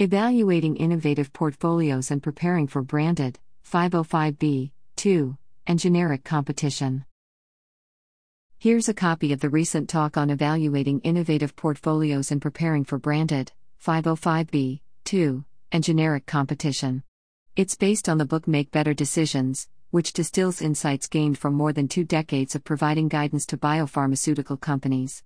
Evaluating Innovative Portfolios and Preparing for Branded, 505b, 2, and Generic Competition. Here's a copy of the recent talk on evaluating innovative portfolios and preparing for branded, 505b, 2, and generic competition. It's based on the book Make Better Decisions, which distills insights gained from more than two decades of providing guidance to biopharmaceutical companies.